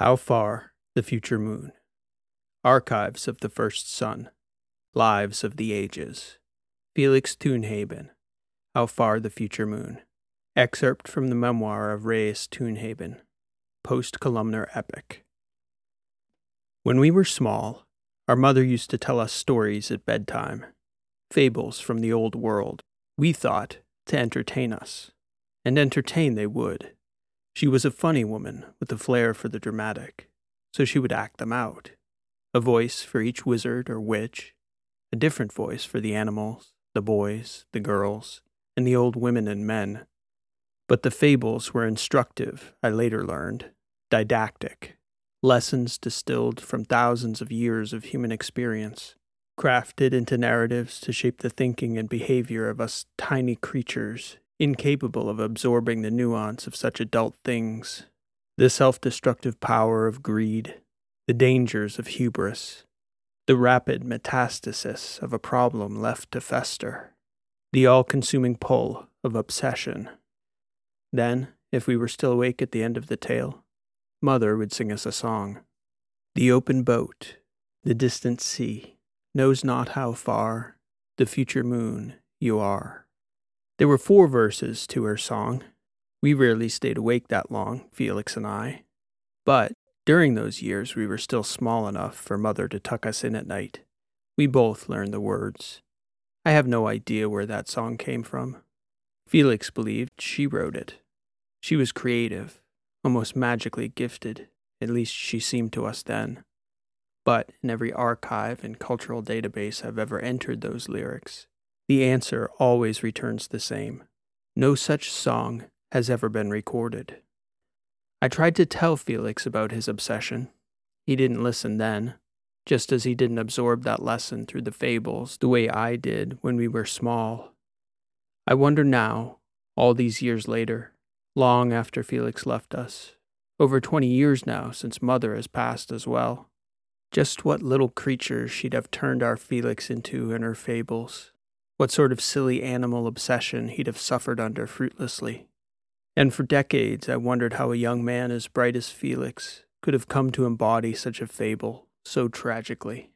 How Far the Future Moon. Archives of the First Sun. Lives of the Ages. Felix Toonhaben. How Far the Future Moon. Excerpt from the memoir of Reyes Toonhaben. Post columnar epic. When we were small, our mother used to tell us stories at bedtime, fables from the old world, we thought, to entertain us. And entertain they would. She was a funny woman with a flair for the dramatic, so she would act them out. A voice for each wizard or witch, a different voice for the animals, the boys, the girls, and the old women and men. But the fables were instructive, I later learned, didactic, lessons distilled from thousands of years of human experience, crafted into narratives to shape the thinking and behavior of us tiny creatures incapable of absorbing the nuance of such adult things, the self destructive power of greed, the dangers of hubris, the rapid metastasis of a problem left to fester, the all consuming pull of obsession. Then, if we were still awake at the end of the tale, Mother would sing us a song. The open boat, the distant sea, knows not how far. The future moon you are. There were four verses to her song. We rarely stayed awake that long, Felix and I. But during those years, we were still small enough for Mother to tuck us in at night. We both learned the words. I have no idea where that song came from. Felix believed she wrote it. She was creative, almost magically gifted, at least she seemed to us then. But in every archive and cultural database I've ever entered those lyrics, the answer always returns the same. No such song has ever been recorded. I tried to tell Felix about his obsession. He didn't listen then, just as he didn't absorb that lesson through the fables the way I did when we were small. I wonder now, all these years later, long after Felix left us, over 20 years now since Mother has passed as well, just what little creature she'd have turned our Felix into in her fables what sort of silly animal obsession he'd have suffered under fruitlessly. And for decades I wondered how a young man as bright as Felix could have come to embody such a fable so tragically.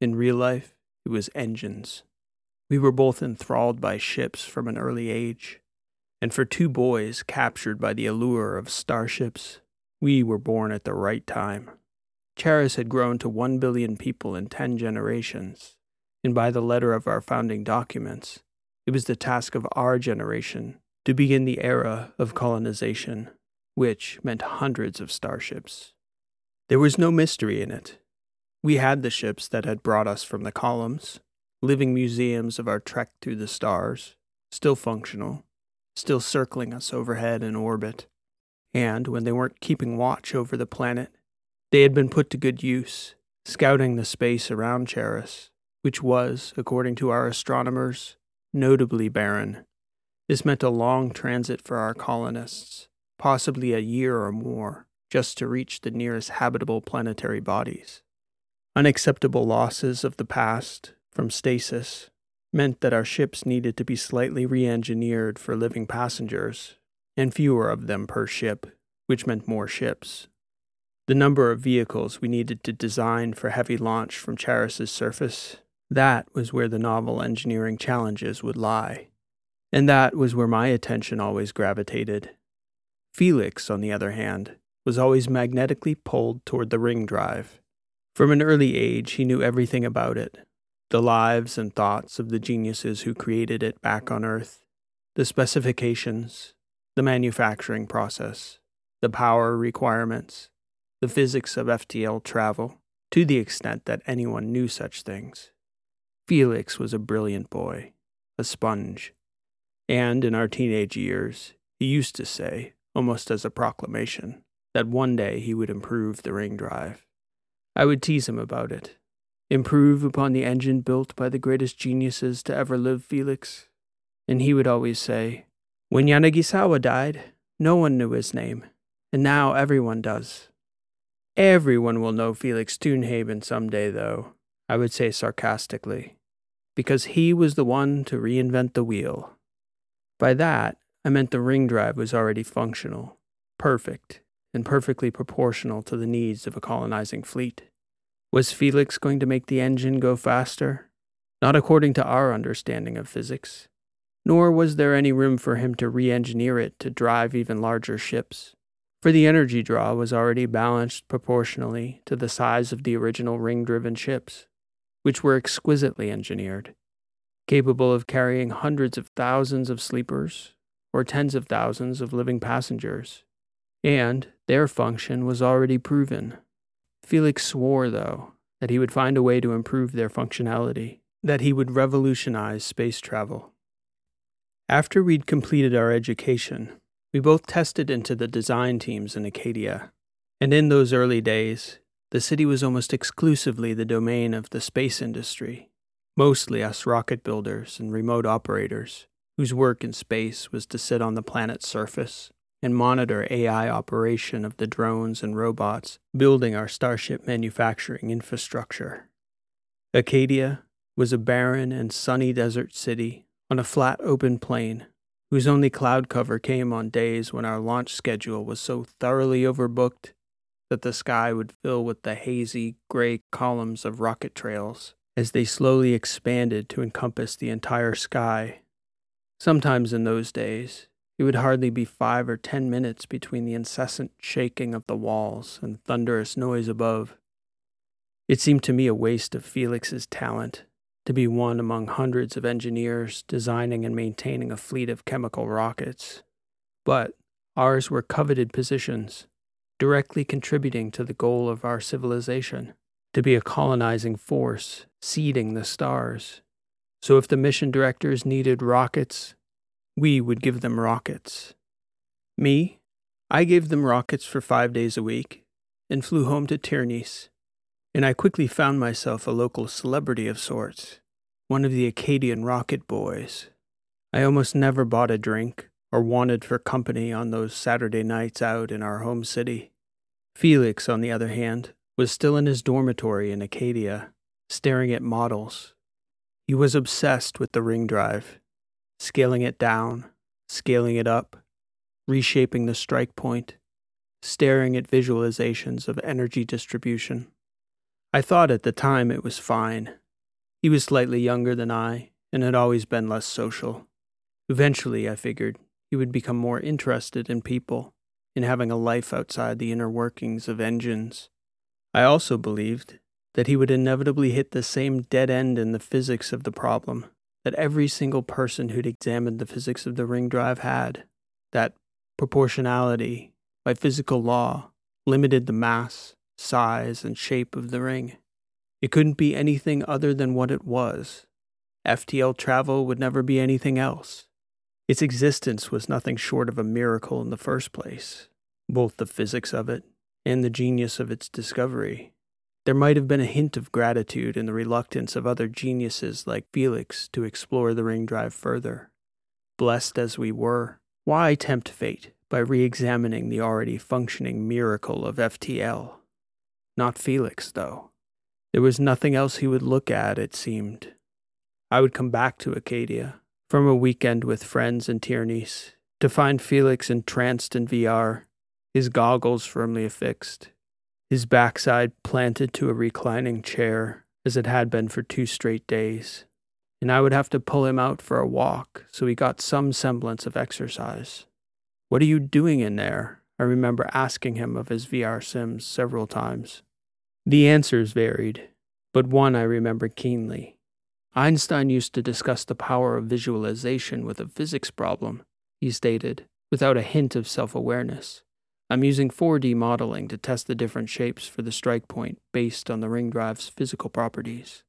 In real life, it was engines. We were both enthralled by ships from an early age, and for two boys captured by the allure of starships, we were born at the right time. Charis had grown to one billion people in ten generations, and by the letter of our founding documents, it was the task of our generation to begin the era of colonization, which meant hundreds of starships. There was no mystery in it. We had the ships that had brought us from the columns, living museums of our trek through the stars, still functional, still circling us overhead in orbit. And when they weren't keeping watch over the planet, they had been put to good use, scouting the space around Charis which was, according to our astronomers, notably barren. This meant a long transit for our colonists, possibly a year or more, just to reach the nearest habitable planetary bodies. Unacceptable losses of the past, from stasis, meant that our ships needed to be slightly re engineered for living passengers, and fewer of them per ship, which meant more ships. The number of vehicles we needed to design for heavy launch from Charis's surface that was where the novel engineering challenges would lie. And that was where my attention always gravitated. Felix, on the other hand, was always magnetically pulled toward the ring drive. From an early age, he knew everything about it the lives and thoughts of the geniuses who created it back on Earth, the specifications, the manufacturing process, the power requirements, the physics of FTL travel, to the extent that anyone knew such things. Felix was a brilliant boy, a sponge. And in our teenage years, he used to say, almost as a proclamation, that one day he would improve the ring drive. I would tease him about it. Improve upon the engine built by the greatest geniuses to ever live, Felix. And he would always say, When Yanagisawa died, no one knew his name, and now everyone does. Everyone will know Felix Toonhaben someday, though, I would say sarcastically because he was the one to reinvent the wheel. By that, I meant the ring drive was already functional, perfect, and perfectly proportional to the needs of a colonizing fleet. Was Felix going to make the engine go faster? Not according to our understanding of physics. Nor was there any room for him to re engineer it to drive even larger ships, for the energy draw was already balanced proportionally to the size of the original ring driven ships, which were exquisitely engineered, capable of carrying hundreds of thousands of sleepers or tens of thousands of living passengers. And their function was already proven. Felix swore, though, that he would find a way to improve their functionality, that he would revolutionize space travel. After we'd completed our education, we both tested into the design teams in Acadia, and in those early days, the city was almost exclusively the domain of the space industry, mostly us rocket builders and remote operators, whose work in space was to sit on the planet's surface and monitor AI operation of the drones and robots building our Starship manufacturing infrastructure. Acadia was a barren and sunny desert city on a flat open plain whose only cloud cover came on days when our launch schedule was so thoroughly overbooked that the sky would fill with the hazy gray columns of rocket trails as they slowly expanded to encompass the entire sky. Sometimes in those days, it would hardly be five or ten minutes between the incessant shaking of the walls and thunderous noise above. It seemed to me a waste of Felix's talent to be one among hundreds of engineers designing and maintaining a fleet of chemical rockets. But ours were coveted positions, directly contributing to the goal of our civilization to be a colonizing force, seeding the stars. So if the mission directors needed rockets, we would give them rockets. Me, I gave them rockets for five days a week and flew home to Tiernice, and I quickly found myself a local celebrity of sorts, one of the Acadian rocket boys. I almost never bought a drink or wanted for company on those Saturday nights out in our home city. Felix, on the other hand, was still in his dormitory in Acadia, staring at models. He was obsessed with the ring drive scaling it down, scaling it up, reshaping the strike point, staring at visualizations of energy distribution. I thought at the time it was fine. He was slightly younger than I and had always been less social. Eventually, I figured, he would become more interested in people, in having a life outside the inner workings of engines. I also believed that he would inevitably hit the same dead end in the physics of the problem that every single person who'd examined the physics of the ring drive had that proportionality, by physical law, limited the mass, size, and shape of the ring. It couldn't be anything other than what it was. FTL travel would never be anything else. Its existence was nothing short of a miracle in the first place, both the physics of it and the genius of its discovery. There might have been a hint of gratitude in the reluctance of other geniuses like Felix to explore the ring drive further. Blessed as we were, why tempt fate by re examining the already functioning miracle of FTL? Not Felix, though. There was nothing else he would look at, it seemed. I would come back to Acadia from a weekend with friends in Tiernice to find Felix entranced in VR, his goggles firmly affixed, his backside planted to a reclining chair, as it had been for two straight days, and I would have to pull him out for a walk so he got some semblance of exercise. What are you doing in there? I remember asking him of his VR sims several times. The answers varied, but one I remember keenly. Einstein used to discuss the power of visualization with a physics problem, he stated, without a hint of self awareness. I'm using 4D modeling to test the different shapes for the strike point based on the ring drive's physical properties.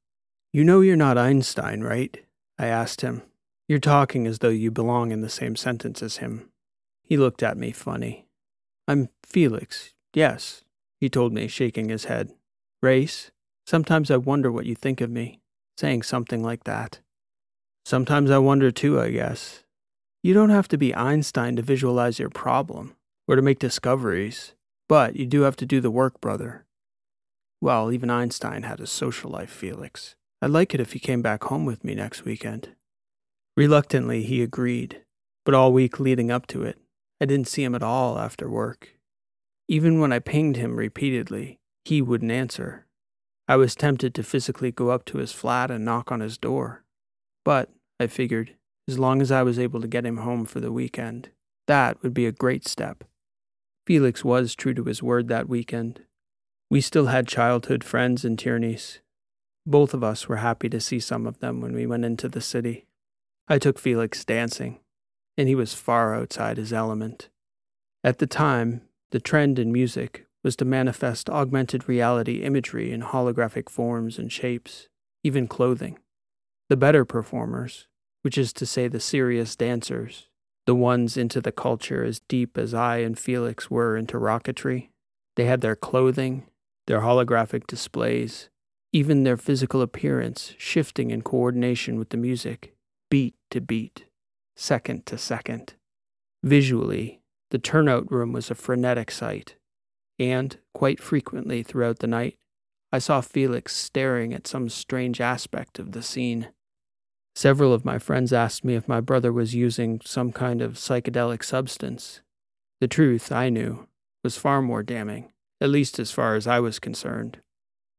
You know you're not Einstein, right? I asked him. You're talking as though you belong in the same sentence as him. He looked at me funny. I'm Felix, yes, he told me, shaking his head. Race, sometimes I wonder what you think of me, saying something like that. Sometimes I wonder too, I guess. You don't have to be Einstein to visualize your problem or to make discoveries, but you do have to do the work, brother. Well, even Einstein had a social life, Felix. I'd like it if he came back home with me next weekend. Reluctantly, he agreed, but all week leading up to it, I didn't see him at all after work. Even when I pinged him repeatedly, he wouldn't answer. I was tempted to physically go up to his flat and knock on his door. But, I figured, as long as I was able to get him home for the weekend, that would be a great step. Felix was true to his word that weekend. We still had childhood friends in Tierney's. Both of us were happy to see some of them when we went into the city. I took Felix dancing, and he was far outside his element. At the time, the trend in music was to manifest augmented reality imagery in holographic forms and shapes, even clothing. The better performers, which is to say the serious dancers, the ones into the culture as deep as I and Felix were into rocketry, they had their clothing, their holographic displays, even their physical appearance shifting in coordination with the music, beat to beat, second to second. Visually, the turnout room was a frenetic sight, and, quite frequently throughout the night, I saw Felix staring at some strange aspect of the scene. Several of my friends asked me if my brother was using some kind of psychedelic substance. The truth, I knew, was far more damning, at least as far as I was concerned.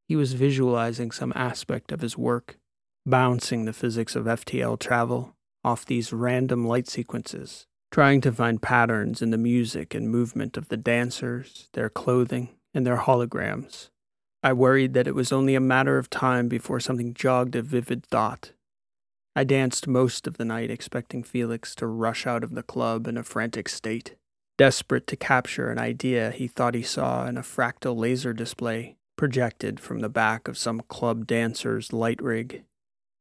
He was visualizing some aspect of his work, bouncing the physics of FTL travel off these random light sequences trying to find patterns in the music and movement of the dancers, their clothing, and their holograms. I worried that it was only a matter of time before something jogged a vivid thought. I danced most of the night expecting Felix to rush out of the club in a frantic state, desperate to capture an idea he thought he saw in a fractal laser display projected from the back of some club dancer's light rig.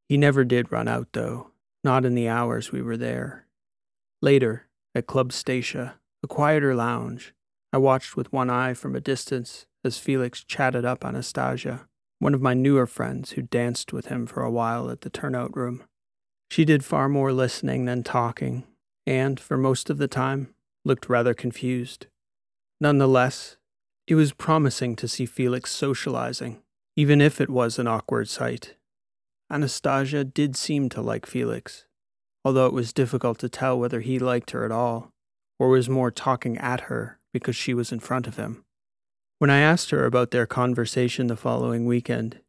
He never did run out, though, not in the hours we were there. Later, at Club Statia, a quieter lounge, I watched with one eye from a distance as Felix chatted up Anastasia, one of my newer friends who danced with him for a while at the turnout room. She did far more listening than talking, and, for most of the time, looked rather confused. Nonetheless, it was promising to see Felix socializing, even if it was an awkward sight. Anastasia did seem to like Felix, although it was difficult to tell whether he liked her at all, or was more talking at her because she was in front of him. When I asked her about their conversation the following weekend,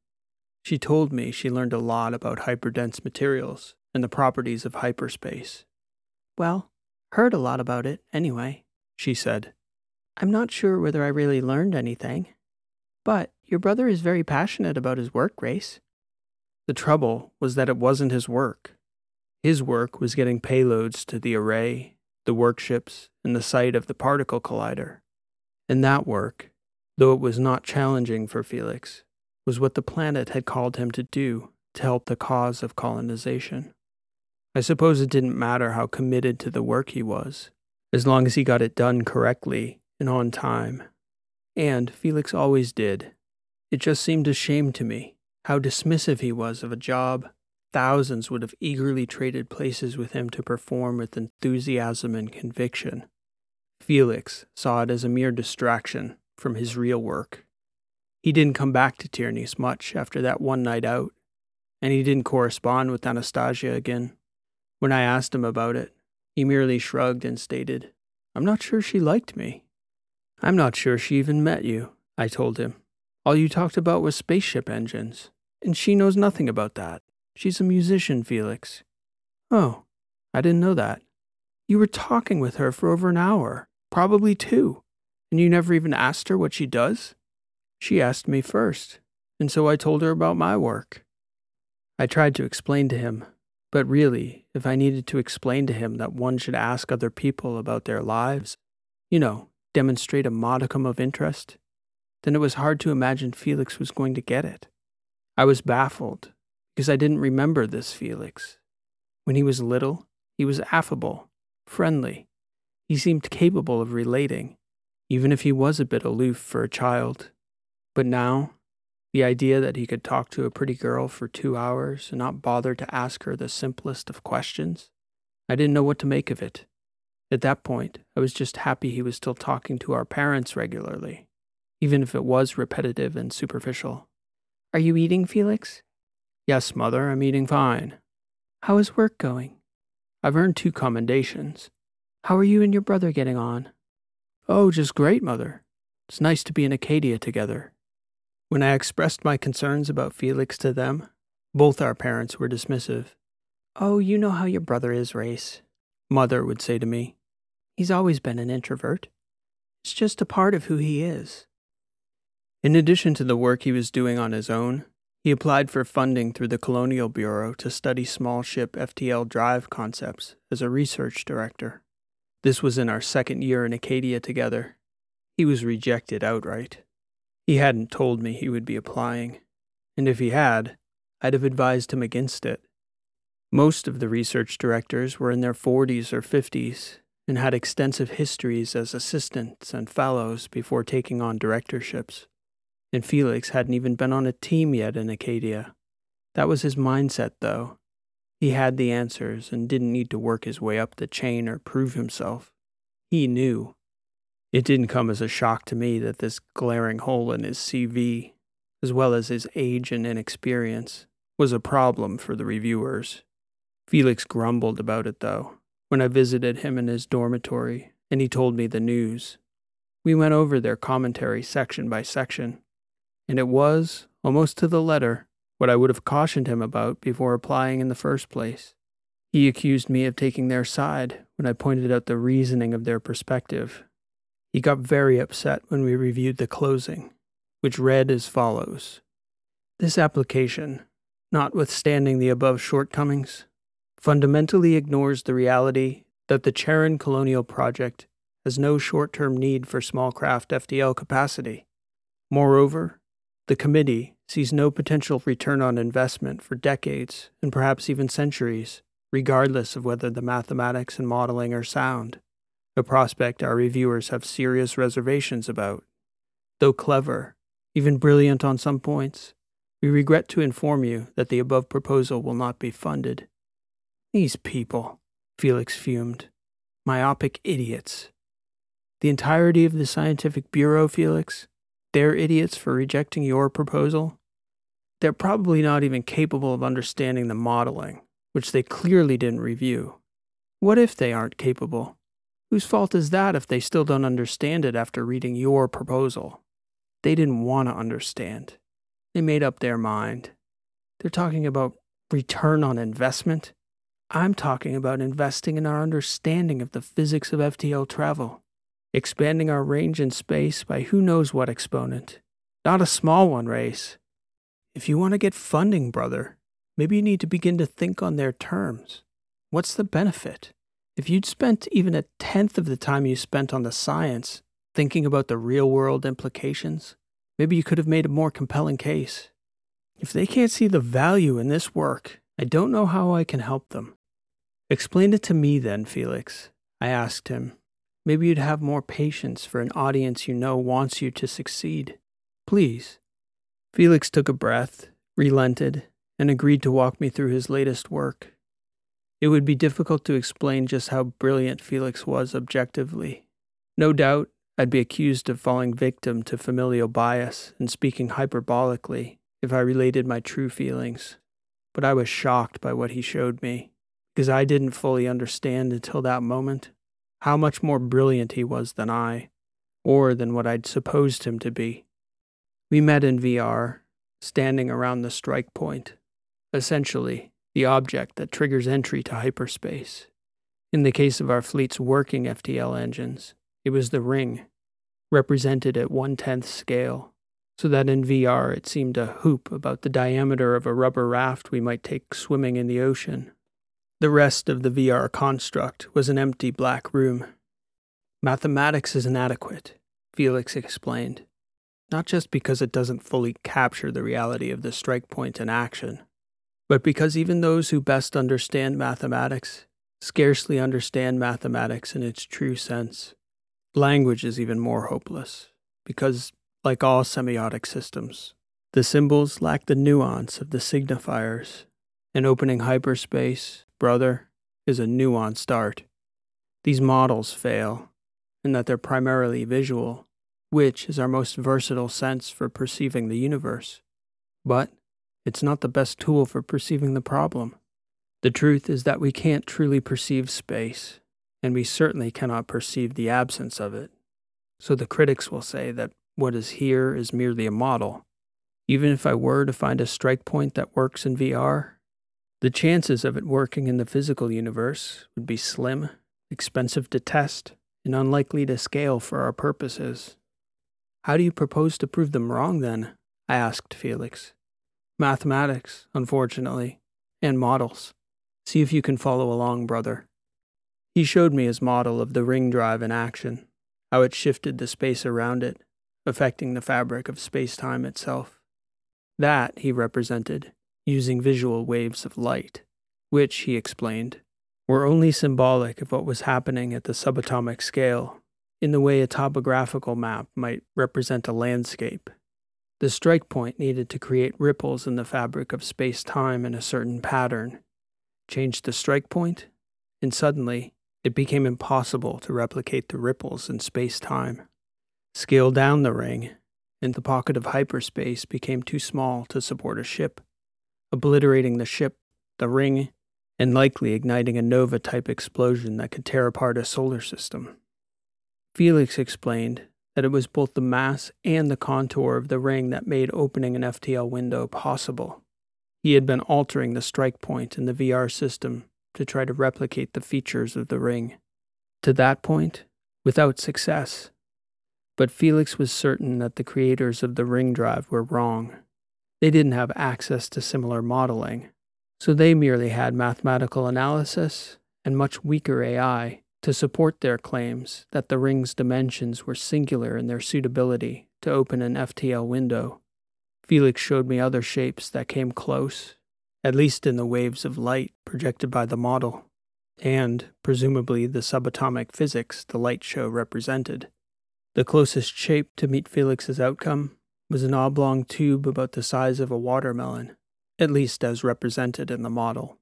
she told me she learned a lot about hyperdense materials and the properties of hyperspace. Well, heard a lot about it, anyway, she said. I'm not sure whether I really learned anything. But your brother is very passionate about his work, Grace. The trouble was that it wasn't his work. His work was getting payloads to the array, the workships, and the site of the particle collider. And that work, though it was not challenging for Felix, was what the planet had called him to do to help the cause of colonization. I suppose it didn't matter how committed to the work he was, as long as he got it done correctly and on time. And Felix always did. It just seemed a shame to me how dismissive he was of a job Thousands would have eagerly traded places with him to perform with enthusiasm and conviction. Felix saw it as a mere distraction from his real work. He didn't come back to Tierney's much after that one night out, and he didn't correspond with Anastasia again. When I asked him about it, he merely shrugged and stated, I'm not sure she liked me. I'm not sure she even met you, I told him. All you talked about was spaceship engines, and she knows nothing about that. She's a musician, Felix. Oh, I didn't know that. You were talking with her for over an hour, probably two, and you never even asked her what she does? She asked me first, and so I told her about my work. I tried to explain to him, but really, if I needed to explain to him that one should ask other people about their lives, you know, demonstrate a modicum of interest, then it was hard to imagine Felix was going to get it. I was baffled because I didn't remember this Felix. When he was little, he was affable, friendly. He seemed capable of relating, even if he was a bit aloof for a child. But now, the idea that he could talk to a pretty girl for two hours and not bother to ask her the simplest of questions, I didn't know what to make of it. At that point, I was just happy he was still talking to our parents regularly, even if it was repetitive and superficial. Are you eating, Felix? Yes, mother, I'm eating fine. How is work going? I've earned two commendations. How are you and your brother getting on? Oh, just great, mother. It's nice to be in Acadia together. When I expressed my concerns about Felix to them, both our parents were dismissive. Oh, you know how your brother is, Race, Mother would say to me. He's always been an introvert. It's just a part of who he is. In addition to the work he was doing on his own, he applied for funding through the Colonial Bureau to study small ship FTL drive concepts as a research director. This was in our second year in Acadia together. He was rejected outright. He hadn't told me he would be applying, and if he had, I'd have advised him against it. Most of the research directors were in their 40s or 50s and had extensive histories as assistants and fellows before taking on directorships. And Felix hadn't even been on a team yet in Acadia. That was his mindset, though. He had the answers and didn't need to work his way up the chain or prove himself. He knew. It didn't come as a shock to me that this glaring hole in his CV, as well as his age and inexperience, was a problem for the reviewers. Felix grumbled about it, though, when I visited him in his dormitory and he told me the news. We went over their commentary section by section, and it was, almost to the letter, what I would have cautioned him about before applying in the first place. He accused me of taking their side when I pointed out the reasoning of their perspective. He got very upset when we reviewed the closing, which read as follows This application, notwithstanding the above shortcomings, fundamentally ignores the reality that the Charis Colonial Project has no short term need for small craft FTL capacity. Moreover, the committee sees no potential return on investment for decades and perhaps even centuries, regardless of whether the mathematics and modeling are sound, a prospect our reviewers have serious reservations about. Though clever, even brilliant on some points, we regret to inform you that the above proposal will not be funded. These people, Felix fumed. Myopic idiots. The entirety of the Scientific Bureau, Felix, they're idiots for rejecting your proposal? They're probably not even capable of understanding the modeling, which they clearly didn't review. What if they aren't capable? Whose fault is that if they still don't understand it after reading your proposal? They didn't want to understand. They made up their mind. They're talking about return on investment. I'm talking about investing in our understanding of the physics of FTL travel expanding our range in space by who knows what exponent. Not a small one, Race. If you want to get funding, brother, maybe you need to begin to think on their terms. What's the benefit? If you'd spent even a tenth of the time you spent on the science thinking about the real world implications, maybe you could have made a more compelling case. If they can't see the value in this work, I don't know how I can help them. Explain it to me then, Felix, I asked him, Maybe you'd have more patience for an audience you know wants you to succeed. Please. Felix took a breath, relented, and agreed to walk me through his latest work. It would be difficult to explain just how brilliant Felix was objectively. No doubt, I'd be accused of falling victim to familial bias and speaking hyperbolically if I related my true feelings. But I was shocked by what he showed me, because I didn't fully understand until that moment how much more brilliant he was than I, or than what I'd supposed him to be. We met in VR, standing around the strike point, essentially the object that triggers entry to hyperspace. In the case of our fleet's working FTL engines, it was the ring, represented at one tenth scale, so that in VR it seemed a hoop about the diameter of a rubber raft we might take swimming in the ocean. The rest of the VR construct was an empty black room. Mathematics is inadequate, Felix explained, not just because it doesn't fully capture the reality of the strike point in action, but because even those who best understand mathematics scarcely understand mathematics in its true sense. Language is even more hopeless, because, like all semiotic systems, the symbols lack the nuance of the signifiers, and opening hyperspace brother, is a nuanced art. These models fail, in that they're primarily visual, which is our most versatile sense for perceiving the universe. But it's not the best tool for perceiving the problem. The truth is that we can't truly perceive space, and we certainly cannot perceive the absence of it. So the critics will say that what is here is merely a model. Even if I were to find a strike point that works in VR, the chances of it working in the physical universe would be slim, expensive to test, and unlikely to scale for our purposes. How do you propose to prove them wrong then? I asked Felix. Mathematics, unfortunately, and models. See if you can follow along, brother. He showed me his model of the ring drive in action, how it shifted the space around it, affecting the fabric of space time itself. That he represented using visual waves of light, which, he explained, were only symbolic of what was happening at the subatomic scale, in the way a topographical map might represent a landscape. The strike point needed to create ripples in the fabric of space time in a certain pattern. Change the strike point, and suddenly it became impossible to replicate the ripples in space time. Scale down the ring, and the pocket of hyperspace became too small to support a ship, obliterating the ship, the ring, and likely igniting a nova type explosion that could tear apart a solar system. Felix explained that it was both the mass and the contour of the ring that made opening an FTL window possible. He had been altering the strike point in the VR system to try to replicate the features of the ring. To that point, without success. But Felix was certain that the creators of the ring drive were wrong. They didn't have access to similar modeling, so they merely had mathematical analysis and much weaker AI to support their claims that the ring's dimensions were singular in their suitability to open an FTL window. Felix showed me other shapes that came close, at least in the waves of light projected by the model, and, presumably, the subatomic physics the light show represented. The closest shape to meet Felix's outcome was an oblong tube about the size of a watermelon, at least as represented in the model.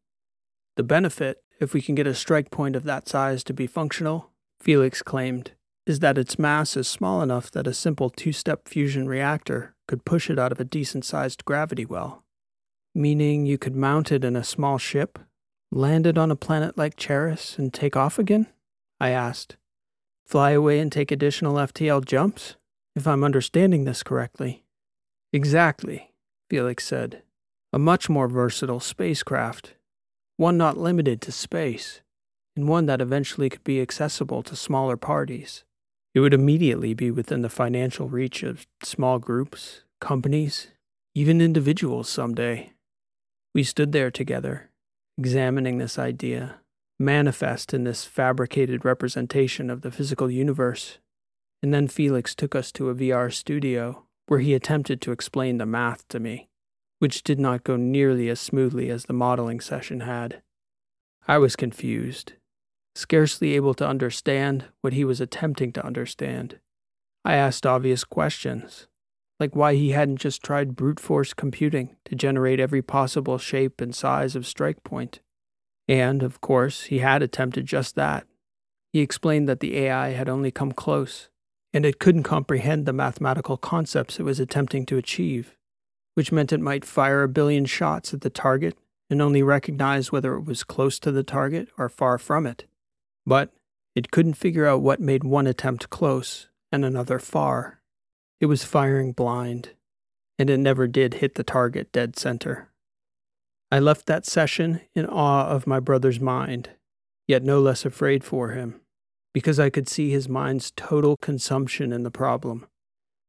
The benefit, if we can get a strike point of that size to be functional, Felix claimed, is that its mass is small enough that a simple two step fusion reactor could push it out of a decent sized gravity well. Meaning you could mount it in a small ship, land it on a planet like Charis, and take off again? I asked. Fly away and take additional FTL jumps? If I'm understanding this correctly. Exactly, Felix said. A much more versatile spacecraft, one not limited to space, and one that eventually could be accessible to smaller parties. It would immediately be within the financial reach of small groups, companies, even individuals someday. We stood there together, examining this idea, manifest in this fabricated representation of the physical universe. And then Felix took us to a VR studio where he attempted to explain the math to me which did not go nearly as smoothly as the modeling session had. I was confused, scarcely able to understand what he was attempting to understand. I asked obvious questions, like why he hadn't just tried brute force computing to generate every possible shape and size of strike point. And, of course, he had attempted just that. He explained that the AI had only come close, and it couldn't comprehend the mathematical concepts it was attempting to achieve which meant it might fire a billion shots at the target and only recognize whether it was close to the target or far from it. But it couldn't figure out what made one attempt close and another far. It was firing blind, and it never did hit the target dead center. I left that session in awe of my brother's mind, yet no less afraid for him, because I could see his mind's total consumption in the problem.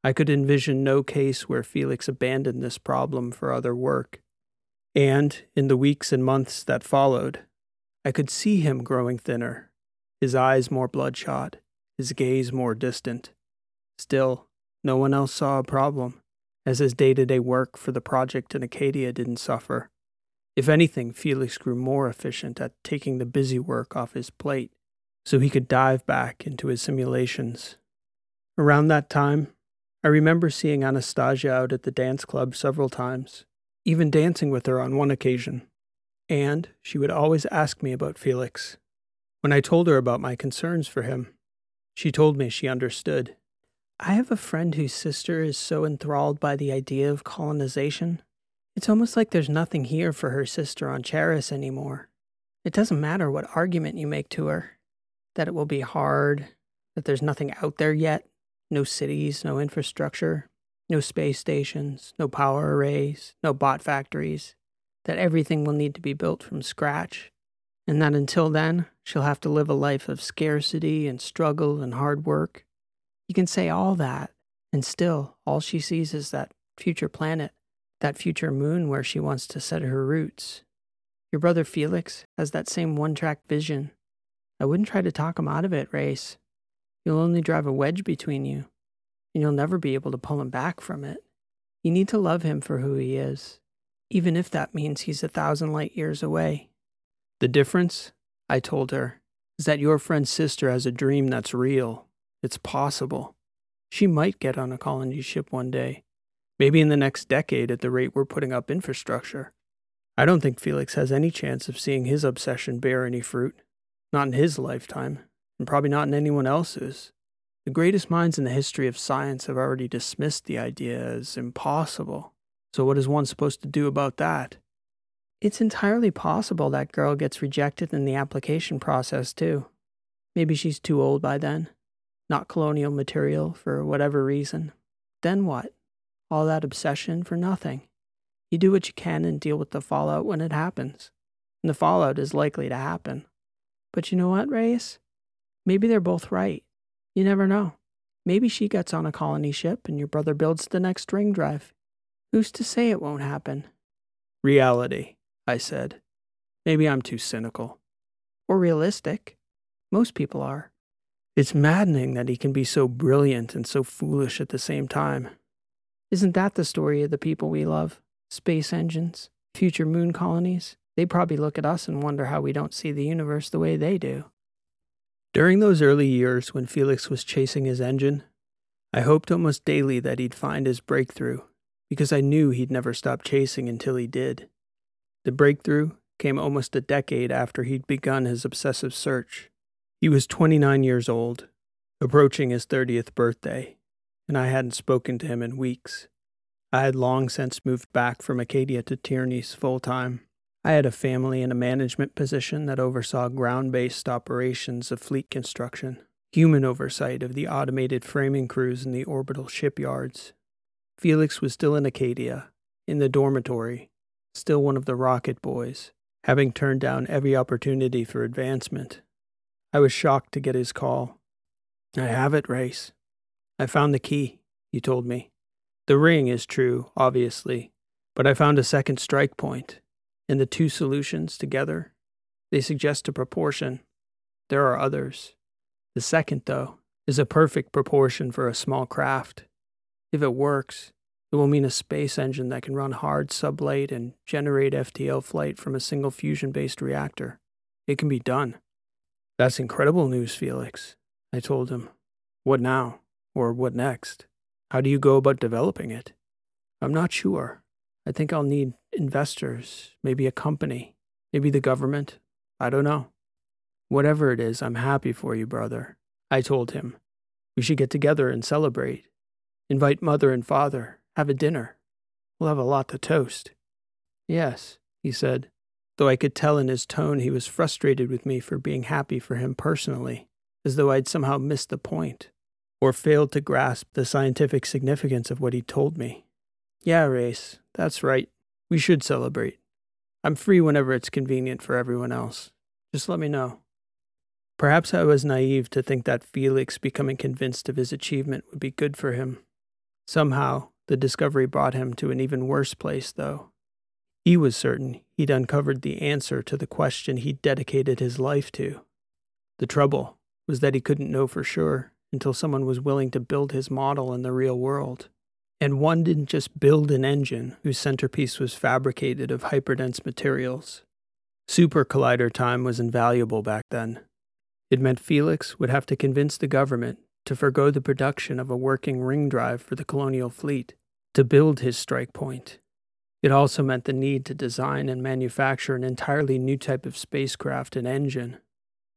I could envision no case where Felix abandoned this problem for other work. And, in the weeks and months that followed, I could see him growing thinner, his eyes more bloodshot, his gaze more distant. Still, no one else saw a problem, as his day to day work for the project in Acadia didn't suffer. If anything, Felix grew more efficient at taking the busy work off his plate so he could dive back into his simulations. Around that time, I remember seeing Anastasia out at the dance club several times, even dancing with her on one occasion. And she would always ask me about Felix. When I told her about my concerns for him, she told me she understood. I have a friend whose sister is so enthralled by the idea of colonization. It's almost like there's nothing here for her sister on Charis anymore. It doesn't matter what argument you make to her that it will be hard, that there's nothing out there yet, no cities, no infrastructure, no space stations, no power arrays, no bot factories, that everything will need to be built from scratch, and that until then, she'll have to live a life of scarcity and struggle and hard work. You can say all that, and still, all she sees is that future planet, that future moon where she wants to set her roots. Your brother Felix has that same one track vision. I wouldn't try to talk him out of it, Race. You'll only drive a wedge between you, and you'll never be able to pull him back from it. You need to love him for who he is, even if that means he's a thousand light years away. The difference, I told her, is that your friend's sister has a dream that's real. It's possible. She might get on a colony ship one day, maybe in the next decade at the rate we're putting up infrastructure. I don't think Felix has any chance of seeing his obsession bear any fruit. Not in his lifetime, and probably not in anyone else's. The greatest minds in the history of science have already dismissed the idea as impossible. So, what is one supposed to do about that? It's entirely possible that girl gets rejected in the application process, too. Maybe she's too old by then, not colonial material for whatever reason. Then what? All that obsession for nothing. You do what you can and deal with the fallout when it happens. And the fallout is likely to happen. But you know what, Reyes? Maybe they're both right. You never know. Maybe she gets on a colony ship and your brother builds the next ring drive. Who's to say it won't happen? Reality, I said. Maybe I'm too cynical. Or realistic. Most people are. It's maddening that he can be so brilliant and so foolish at the same time. Isn't that the story of the people we love? Space engines, future moon colonies? They probably look at us and wonder how we don't see the universe the way they do. During those early years when Felix was chasing his engine, I hoped almost daily that he'd find his breakthrough, because I knew he'd never stop chasing until he did. The breakthrough came almost a decade after he'd begun his obsessive search. He was 29 years old, approaching his 30th birthday, and I hadn't spoken to him in weeks. I had long since moved back from Acadia to Tierney's full time. I had a family in a management position that oversaw ground based operations of fleet construction, human oversight of the automated framing crews in the orbital shipyards. Felix was still in Acadia, in the dormitory, still one of the rocket boys, having turned down every opportunity for advancement. I was shocked to get his call. I have it, Race. I found the key, he told me. The ring is true, obviously, but I found a second strike point and the two solutions together, they suggest a proportion. There are others. The second, though, is a perfect proportion for a small craft. If it works, it will mean a space engine that can run hard sublight and generate FTL flight from a single fusion based reactor. It can be done. That's incredible news, Felix, I told him. What now? Or what next? How do you go about developing it? I'm not sure. I think I'll need investors, maybe a company, maybe the government. I don't know. Whatever it is, I'm happy for you, brother. I told him. We should get together and celebrate. Invite mother and father, have a dinner. We'll have a lot to toast. Yes, he said, though I could tell in his tone he was frustrated with me for being happy for him personally, as though I'd somehow missed the point, or failed to grasp the scientific significance of what he told me. Yeah, Race, that's right. We should celebrate. I'm free whenever it's convenient for everyone else. Just let me know. Perhaps I was naive to think that Felix becoming convinced of his achievement would be good for him. Somehow, the discovery brought him to an even worse place, though. He was certain he'd uncovered the answer to the question he'd dedicated his life to. The trouble was that he couldn't know for sure until someone was willing to build his model in the real world. And one didn't just build an engine whose centerpiece was fabricated of hyperdense materials. Super collider time was invaluable back then. It meant Felix would have to convince the government to forego the production of a working ring drive for the colonial fleet to build his strike point. It also meant the need to design and manufacture an entirely new type of spacecraft and engine,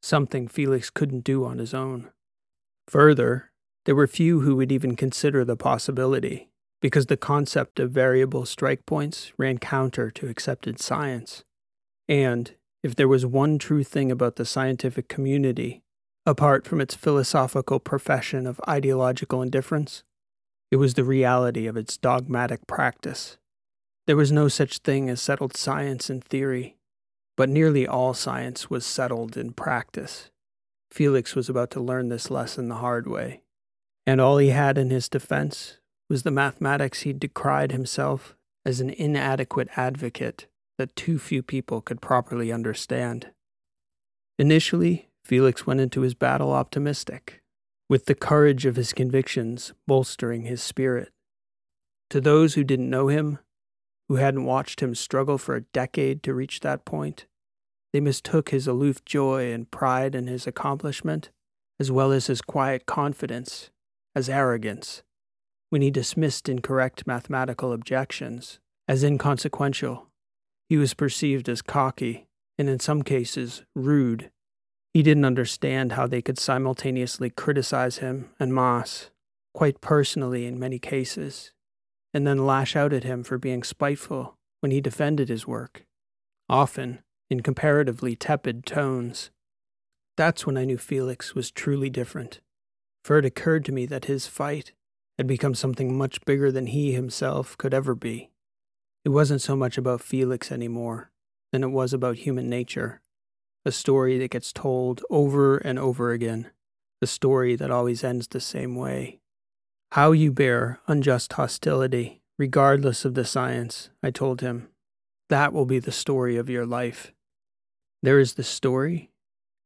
something Felix couldn't do on his own. Further, there were few who would even consider the possibility because the concept of variable strike points ran counter to accepted science. And if there was one true thing about the scientific community, Apart from its philosophical profession of ideological indifference, it was the reality of its dogmatic practice. There was no such thing as settled science in theory, but nearly all science was settled in practice. Felix was about to learn this lesson the hard way, and all he had in his defense was the mathematics he decried himself as an inadequate advocate that too few people could properly understand. Initially, Felix went into his battle optimistic, with the courage of his convictions bolstering his spirit. To those who didn't know him, who hadn't watched him struggle for a decade to reach that point, they mistook his aloof joy and pride in his accomplishment, as well as his quiet confidence, as arrogance, when he dismissed incorrect mathematical objections as inconsequential. He was perceived as cocky, and in some cases, rude. He didn't understand how they could simultaneously criticize him and Moss, quite personally in many cases, and then lash out at him for being spiteful when he defended his work, often in comparatively tepid tones. That's when I knew Felix was truly different, for it occurred to me that his fight had become something much bigger than he himself could ever be. It wasn't so much about Felix anymore than it was about human nature, a story that gets told over and over again, a story that always ends the same way. How you bear unjust hostility, regardless of the science, I told him. That will be the story of your life. There is the story,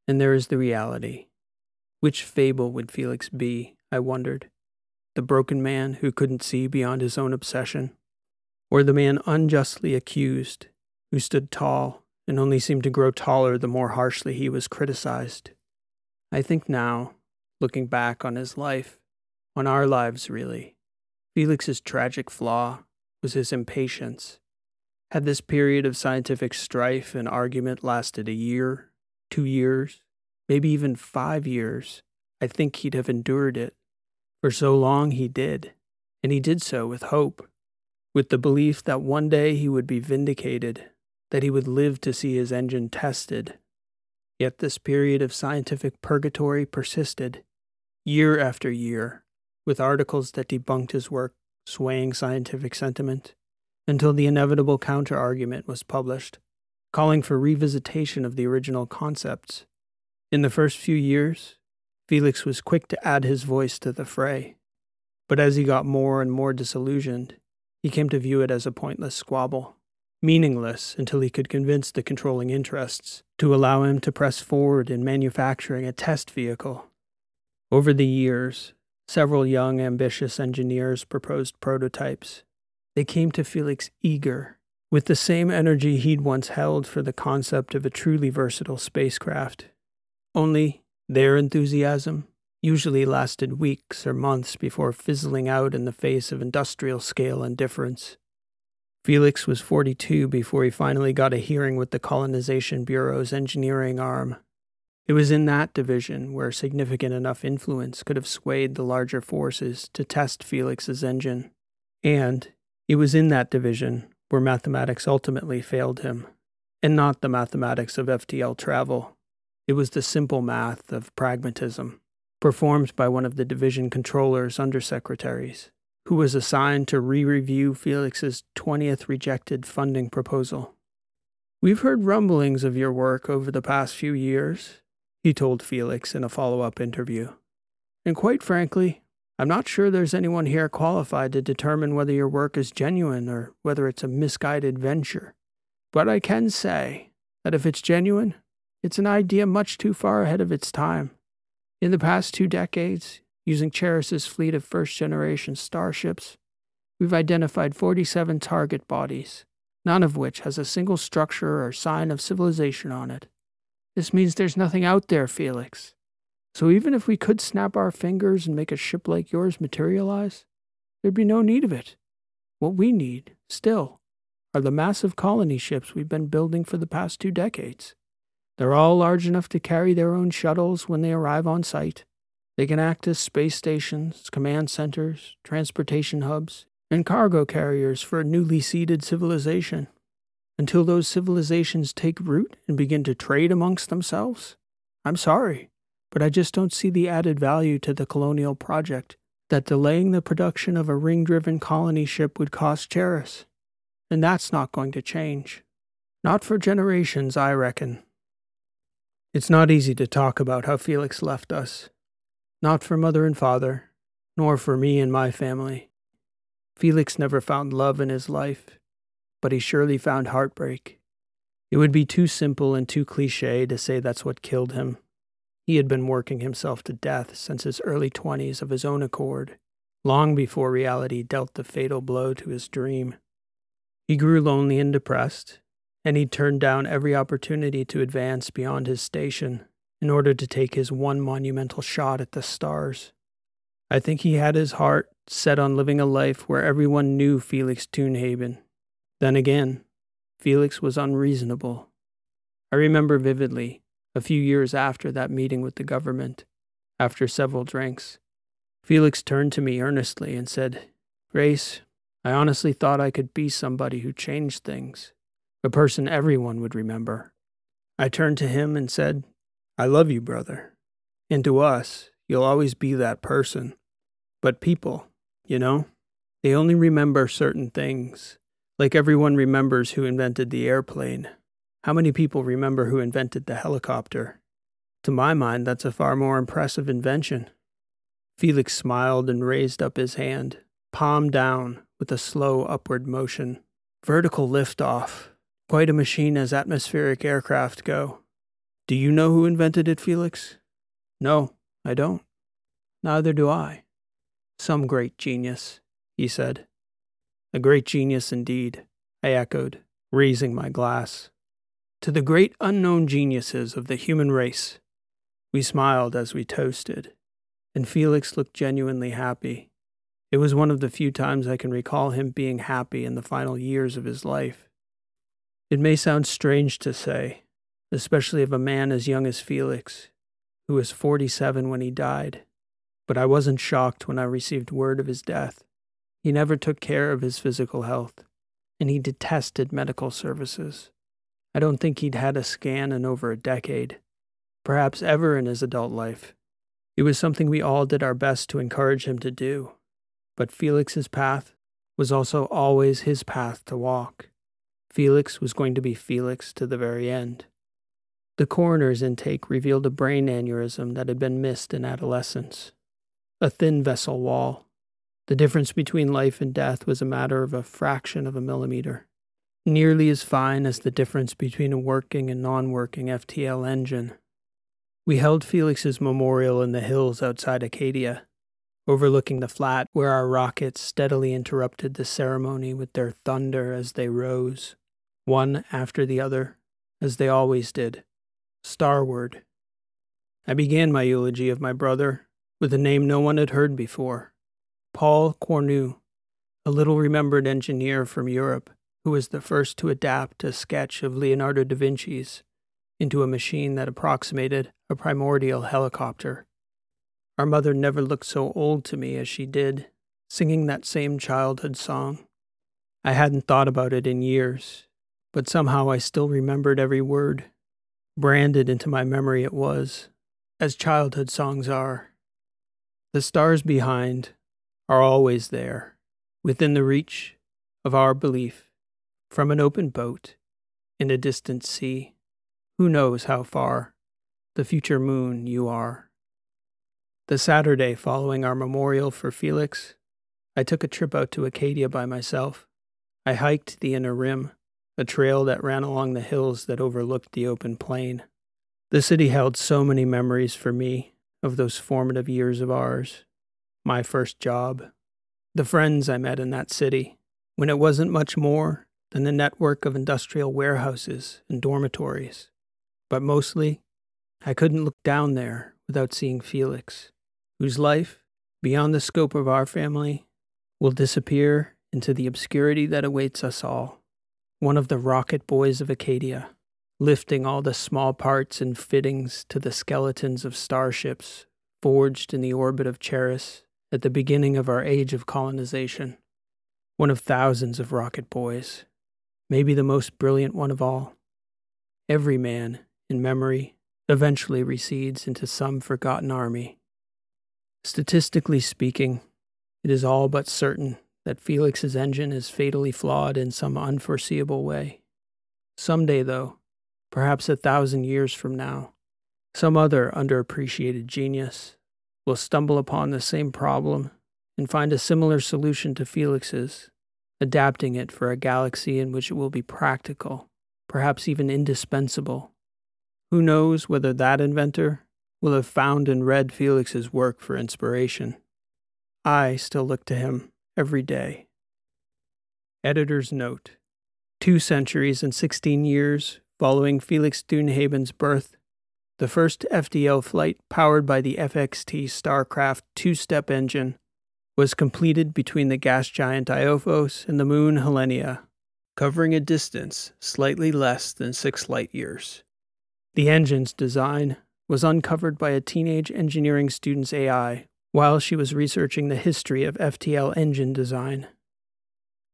and there is the reality. Which fable would Felix be, I wondered? The broken man who couldn't see beyond his own obsession? Or the man unjustly accused, who stood tall and only seemed to grow taller the more harshly he was criticized? I think now, looking back on his life, on our lives, really. Felix's tragic flaw was his impatience. Had this period of scientific strife and argument lasted a year, two years, maybe even five years, I think he'd have endured it. For so long he did, and he did so with hope, with the belief that one day he would be vindicated, that he would live to see his engine tested. Yet this period of scientific purgatory persisted, year after year, with articles that debunked his work swaying scientific sentiment, until the inevitable counterargument was published, calling for revisitation of the original concepts. In the first few years, Felix was quick to add his voice to the fray. But as he got more and more disillusioned, he came to view it as a pointless squabble, meaningless until he could convince the controlling interests to allow him to press forward in manufacturing a test vehicle. Over the years, Several young, ambitious engineers proposed prototypes. They came to Felix eager, with the same energy he'd once held for the concept of a truly versatile spacecraft. Only their enthusiasm usually lasted weeks or months before fizzling out in the face of industrial scale indifference. Felix was 42 before he finally got a hearing with the Colonization Bureau's engineering arm it was in that division where significant enough influence could have swayed the larger forces to test Felix's engine. And it was in that division where mathematics ultimately failed him, and not the mathematics of FTL travel. It was the simple math of pragmatism, performed by one of the division controller's undersecretaries, who was assigned to re review Felix's 20th rejected funding proposal. We've heard rumblings of your work over the past few years, he told Felix in a follow up interview. And quite frankly, I'm not sure there's anyone here qualified to determine whether your work is genuine or whether it's a misguided venture. But I can say that if it's genuine, it's an idea much too far ahead of its time. In the past two decades, using Charis's fleet of first generation starships, we've identified 47 target bodies, none of which has a single structure or sign of civilization on it. This means there's nothing out there, Felix. So even if we could snap our fingers and make a ship like yours materialize, there'd be no need of it. What we need, still, are the massive colony ships we've been building for the past two decades. They're all large enough to carry their own shuttles when they arrive on site. They can act as space stations, command centers, transportation hubs, and cargo carriers for a newly seeded civilization until those civilizations take root and begin to trade amongst themselves? I'm sorry, but I just don't see the added value to the colonial project that delaying the production of a ring driven colony ship would cost Charis. And that's not going to change. Not for generations, I reckon. It's not easy to talk about how Felix left us. Not for mother and father, nor for me and my family. Felix never found love in his life, but he surely found heartbreak. It would be too simple and too cliche to say that's what killed him. He had been working himself to death since his early 20s of his own accord, long before reality dealt the fatal blow to his dream. He grew lonely and depressed, and he turned down every opportunity to advance beyond his station in order to take his one monumental shot at the stars. I think he had his heart set on living a life where everyone knew Felix Toonhaven. Then again, Felix was unreasonable. I remember vividly, a few years after that meeting with the government, after several drinks, Felix turned to me earnestly and said, Grace, I honestly thought I could be somebody who changed things, a person everyone would remember. I turned to him and said, I love you, brother. And to us, you'll always be that person. But people, you know, they only remember certain things like everyone remembers who invented the airplane. How many people remember who invented the helicopter? To my mind, that's a far more impressive invention. Felix smiled and raised up his hand, palm down, with a slow upward motion. Vertical liftoff. Quite a machine as atmospheric aircraft go. Do you know who invented it, Felix? No, I don't. Neither do I. Some great genius, he said. A great genius indeed, I echoed, raising my glass. To the great unknown geniuses of the human race. We smiled as we toasted, and Felix looked genuinely happy. It was one of the few times I can recall him being happy in the final years of his life. It may sound strange to say, especially of a man as young as Felix, who was 47 when he died, but I wasn't shocked when I received word of his death. He never took care of his physical health, and he detested medical services. I don't think he'd had a scan in over a decade, perhaps ever in his adult life. It was something we all did our best to encourage him to do, but Felix's path was also always his path to walk. Felix was going to be Felix to the very end. The coroner's intake revealed a brain aneurysm that had been missed in adolescence, a thin vessel wall the difference between life and death was a matter of a fraction of a millimeter, nearly as fine as the difference between a working and non working FTL engine. We held Felix's memorial in the hills outside Acadia, overlooking the flat where our rockets steadily interrupted the ceremony with their thunder as they rose, one after the other, as they always did, starward. I began my eulogy of my brother with a name no one had heard before Paul Cornu, a little remembered engineer from Europe who was the first to adapt a sketch of Leonardo da Vinci's into a machine that approximated a primordial helicopter. Our mother never looked so old to me as she did, singing that same childhood song. I hadn't thought about it in years, but somehow I still remembered every word. Branded into my memory it was, as childhood songs are. The stars behind, are always there, within the reach of our belief, from an open boat in a distant sea. Who knows how far the future moon you are? The Saturday following our memorial for Felix, I took a trip out to Acadia by myself. I hiked the inner rim, a trail that ran along the hills that overlooked the open plain. The city held so many memories for me of those formative years of ours my first job, the friends I met in that city, when it wasn't much more than a network of industrial warehouses and dormitories. But mostly, I couldn't look down there without seeing Felix, whose life, beyond the scope of our family, will disappear into the obscurity that awaits us all. One of the rocket boys of Acadia, lifting all the small parts and fittings to the skeletons of starships forged in the orbit of Charis at the beginning of our age of colonization, one of thousands of rocket boys, maybe the most brilliant one of all. Every man, in memory, eventually recedes into some forgotten army. Statistically speaking, it is all but certain that Felix's engine is fatally flawed in some unforeseeable way. Someday, though, perhaps a thousand years from now, some other underappreciated genius will stumble upon the same problem and find a similar solution to Felix's, adapting it for a galaxy in which it will be practical, perhaps even indispensable. Who knows whether that inventor will have found and read Felix's work for inspiration? I still look to him every day. Editor's note Two centuries and 16 years following Felix Dunhaven's birth, the first FTL flight powered by the FXT Starcraft two step engine was completed between the gas giant Iophos and the moon Helenia, covering a distance slightly less than six light years. The engine's design was uncovered by a teenage engineering student's AI while she was researching the history of FTL engine design.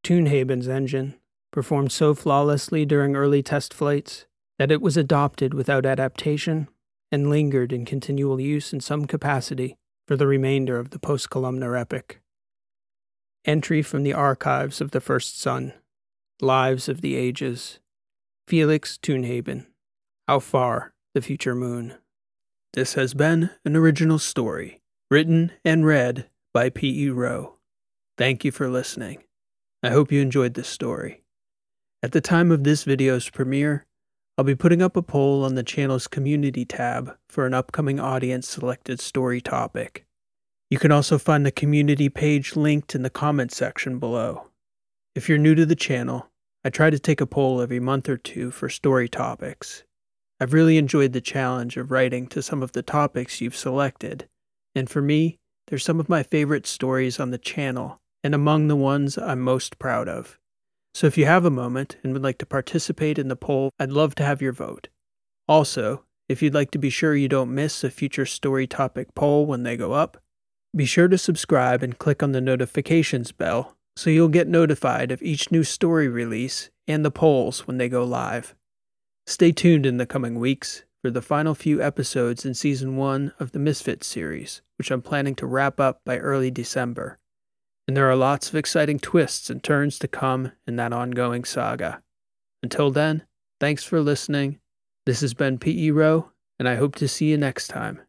Toonhaven's engine performed so flawlessly during early test flights that it was adopted without adaptation and lingered in continual use in some capacity for the remainder of the post columnar epic. Entry from the archives of the First Sun, Lives of the Ages, Felix Toonhaven, How Far the Future Moon. This has been an original story, written and read by P.E. Rowe. Thank you for listening. I hope you enjoyed this story. At the time of this video's premiere, I'll be putting up a poll on the channel's community tab for an upcoming audience selected story topic. You can also find the community page linked in the comment section below. If you're new to the channel, I try to take a poll every month or two for story topics. I've really enjoyed the challenge of writing to some of the topics you've selected, and for me, they're some of my favorite stories on the channel and among the ones I'm most proud of. So if you have a moment and would like to participate in the poll, I'd love to have your vote. Also, if you'd like to be sure you don't miss a future story topic poll when they go up, be sure to subscribe and click on the notifications bell so you'll get notified of each new story release and the polls when they go live. Stay tuned in the coming weeks for the final few episodes in Season 1 of the Misfits series, which I'm planning to wrap up by early December and there are lots of exciting twists and turns to come in that ongoing saga. Until then, thanks for listening. This has been P.E. Rowe, and I hope to see you next time.